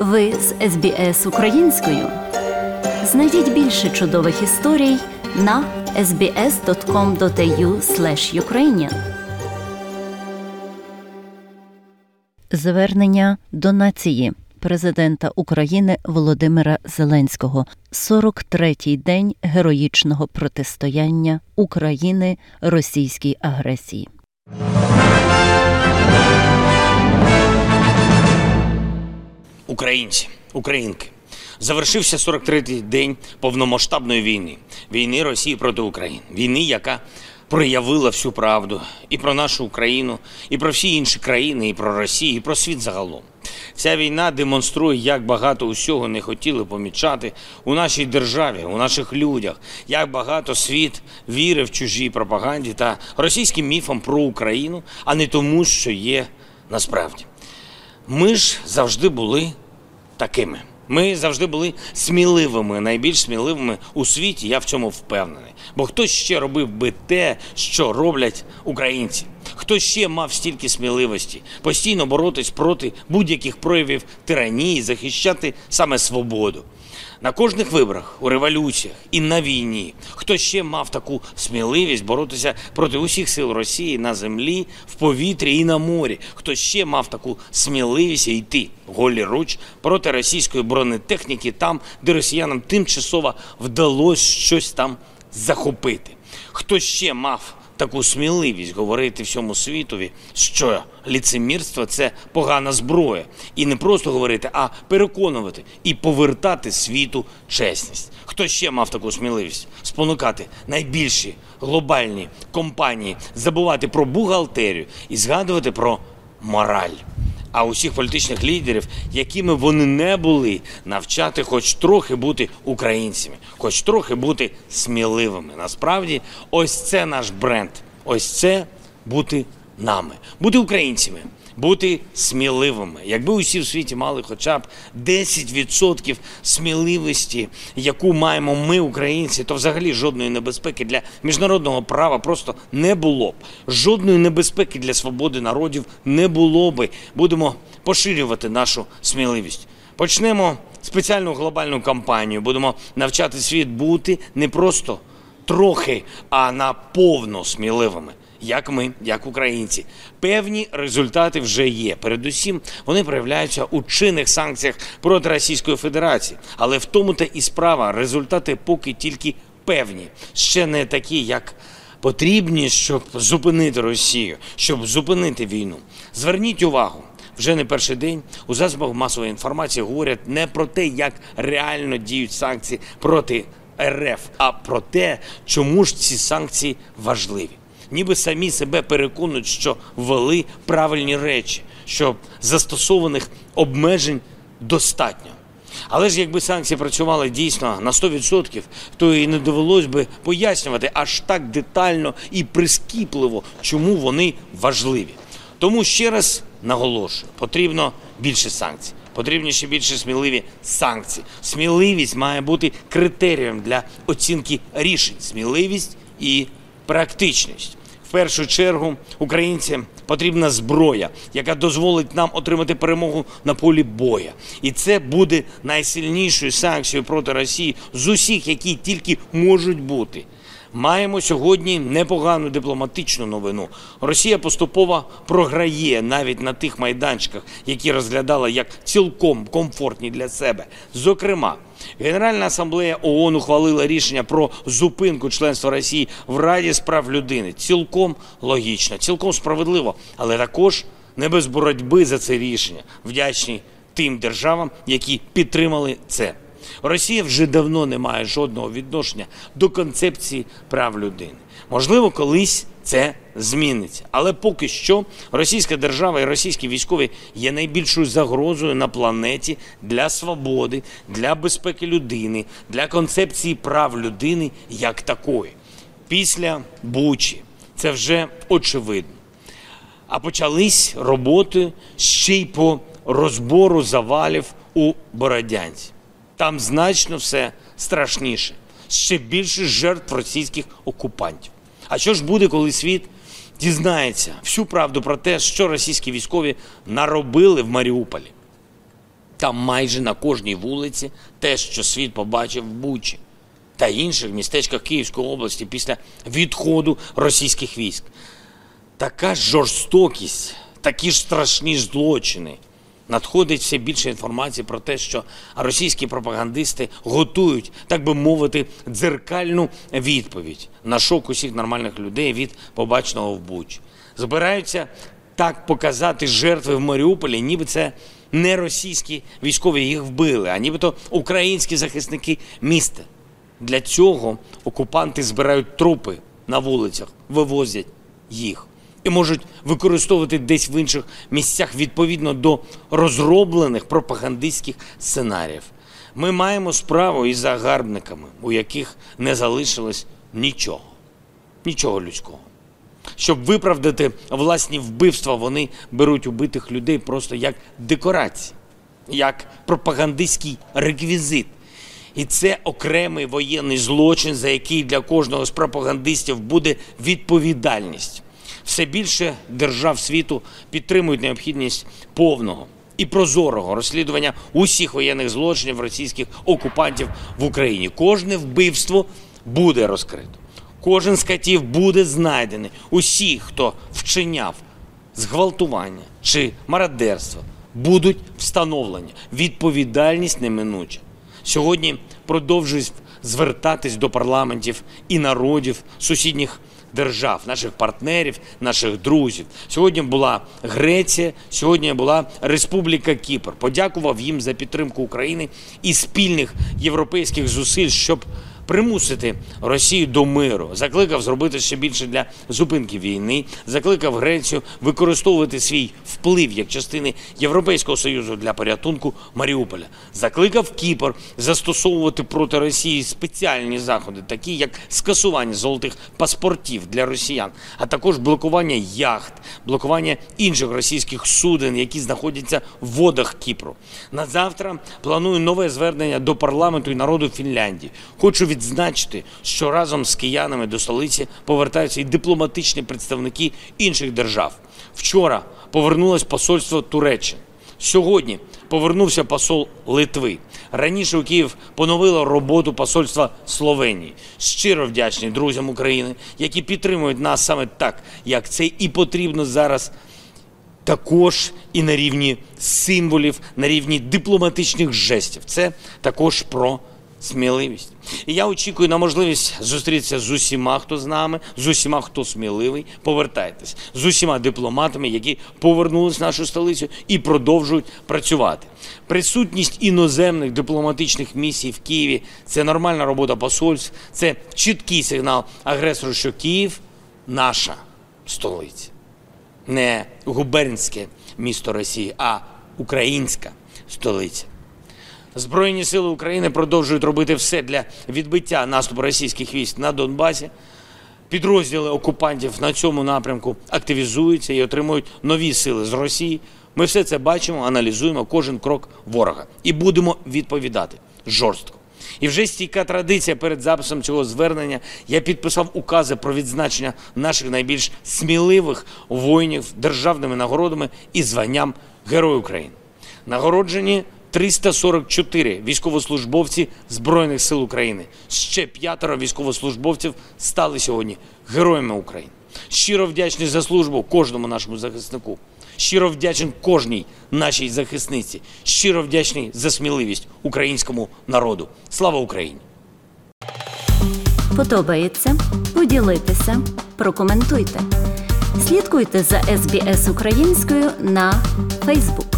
Ви з СБС українською. Знайдіть більше чудових історій на sbs.com.au ukrainian Звернення до нації президента України Володимира Зеленського 43-й день героїчного протистояння України російській агресії. Українці, українки, завершився 43-й день повномасштабної війни, війни Росії проти України, війни, яка проявила всю правду і про нашу Україну, і про всі інші країни, і про Росію, і про світ загалом. Ця війна демонструє, як багато усього не хотіли помічати у нашій державі, у наших людях, як багато світ вірив чужій пропаганді та російським міфам про Україну, а не тому, що є насправді. Ми ж завжди були такими. Ми завжди були сміливими, найбільш сміливими у світі. Я в цьому впевнений. Бо хто ще робив би те, що роблять українці? Хто ще мав стільки сміливості постійно боротись проти будь-яких проявів тиранії, захищати саме свободу? На кожних виборах, у революціях і на війні, хто ще мав таку сміливість боротися проти усіх сил Росії на землі, в повітрі і на морі, хто ще мав таку сміливість йти голі руч проти російської бронетехніки, там, де росіянам тимчасово вдалося щось там захопити, хто ще мав таку сміливість говорити всьому світові, що ліцемірство це погана зброя, і не просто говорити, а переконувати і повертати світу чесність. Хто ще мав таку сміливість спонукати найбільші глобальні компанії забувати про бухгалтерію і згадувати про мораль? А усіх політичних лідерів, якими вони не були, навчати, хоч трохи бути українцями, хоч трохи бути сміливими. Насправді, ось це наш бренд. Ось це бути нами, бути українцями. Бути сміливими, якби усі в світі мали хоча б 10% сміливості, яку маємо ми, українці, то взагалі жодної небезпеки для міжнародного права просто не було б. Жодної небезпеки для свободи народів не було би. Будемо поширювати нашу сміливість. Почнемо спеціальну глобальну кампанію. Будемо навчати світ бути не просто трохи, а наповно сміливими як ми, як українці. Певні результати вже є. Передусім, вони проявляються у чинних санкціях проти Російської Федерації, але в тому та і справа результати поки тільки певні, ще не такі, як. Потрібні, щоб зупинити Росію, щоб зупинити війну. Зверніть увагу, вже не перший день у засобах масової інформації говорять не про те, як реально діють санкції проти РФ, а про те, чому ж ці санкції важливі ніби самі себе переконують, що ввели правильні речі, що застосованих обмежень достатньо. Але ж якби санкції працювали дійсно на 100%, то і не довелось би пояснювати аж так детально і прискіпливо, чому вони важливі. Тому ще раз наголошую: потрібно більше санкцій. Потрібні ще більше сміливі санкції. Сміливість має бути критерієм для оцінки рішень. Сміливість і практичність першу чергу українцям потрібна зброя, яка дозволить нам отримати перемогу на полі боя, і це буде найсильнішою санкцією проти Росії з усіх, які тільки можуть бути. Маємо сьогодні непогану дипломатичну новину. Росія поступово програє навіть на тих майданчиках, які розглядала як цілком комфортні для себе. Зокрема, Генеральна асамблея ООН ухвалила рішення про зупинку членства Росії в Раді справ людини. Цілком логічно, цілком справедливо, але також не без боротьби за це рішення. Вдячні тим державам, які підтримали це. Росія вже давно не має жодного відношення до концепції прав людини. Можливо, колись це зміниться, але поки що російська держава і російські військові є найбільшою загрозою на планеті для свободи, для безпеки людини, для концепції прав людини як такої. Після Бучі це вже очевидно. А почались роботи ще й по розбору завалів у Бородянці. Там значно все страшніше, ще більше жертв російських окупантів. А що ж буде, коли світ дізнається всю правду про те, що російські військові наробили в Маріуполі? Там майже на кожній вулиці те, що світ побачив в Бучі та інших містечках Київської області після відходу російських військ. Така жорстокість, такі ж страшні злочини. Надходить все більше інформації про те, що російські пропагандисти готують, так би мовити, дзеркальну відповідь на шок усіх нормальних людей від побаченого в Бучі. Збираються так показати жертви в Маріуполі, ніби це не російські військові їх вбили, а нібито українські захисники міста. Для цього окупанти збирають трупи на вулицях, вивозять їх і можуть використовувати десь в інших місцях відповідно до розроблених пропагандистських сценаріїв. Ми маємо справу із загарбниками, у яких не залишилось нічого, нічого людського. Щоб виправдати власні вбивства, вони беруть убитих людей просто як декорації, як пропагандистський реквізит. І це окремий воєнний злочин, за який для кожного з пропагандистів буде відповідальність. Все більше держав світу підтримують необхідність повного і прозорого розслідування усіх воєнних злочинів російських окупантів в Україні. Кожне вбивство буде розкрито. Кожен з катів буде знайдений. Усі, хто вчиняв зґвалтування чи мародерство, будуть встановлені. Відповідальність неминуча. Сьогодні продовжують звертатись до парламентів і народів сусідніх держав, наших партнерів, наших друзів. Сьогодні була Греція, сьогодні була Республіка Кіпр. Подякував їм за підтримку України і спільних європейських зусиль, щоб примусити Росію до миру, закликав зробити ще більше для зупинки війни, закликав Грецію використовувати свій вплив як частини Європейського союзу для порятунку Маріуполя, закликав Кіпр застосовувати проти Росії спеціальні заходи, такі як скасування золотих паспортів для росіян, а також блокування яхт, блокування інших російських суден, які знаходяться в водах Кіпру. На завтра планую нове звернення до парламенту і народу Фінляндії. Хочу відзначити, що разом з киянами до столиці повертаються і дипломатичні представники інших держав. Вчора повернулось посольство Туреччини. Сьогодні повернувся посол Литви. Раніше у Київ поновило роботу посольства Словенії. Щиро вдячні друзям України, які підтримують нас саме так, як це і потрібно зараз також і на рівні символів, на рівні дипломатичних жестів. Це також про сміливість. І я очікую на можливість зустрітися з усіма, хто з нами, з усіма, хто сміливий. Повертайтесь з усіма дипломатами, які повернулись в нашу столицю і продовжують працювати. Присутність іноземних дипломатичних місій в Києві це нормальна робота посольств, це чіткий сигнал агресору, що Київ наша столиця не губернське місто Росії, а українська столиця. Збройні сили України продовжують робити все для відбиття наступу російських військ на Донбасі. Підрозділи окупантів на цьому напрямку активізуються і отримують нові сили з Росії. Ми все це бачимо, аналізуємо кожен крок ворога і будемо відповідати жорстко. І вже стійка традиція перед записом цього звернення я підписав укази про відзначення наших найбільш сміливих воїнів державними нагородами і званням Герой України. Нагороджені 344 військовослужбовці Збройних сил України. Ще п'ятеро військовослужбовців стали сьогодні героями України. Щиро вдячний за службу кожному нашому захиснику. Щиро вдячний кожній нашій захисниці. Щиро вдячний за сміливість українському народу. Слава Україні! Подобається? Поділитися, прокоментуйте. Слідкуйте за SBS українською на Facebook.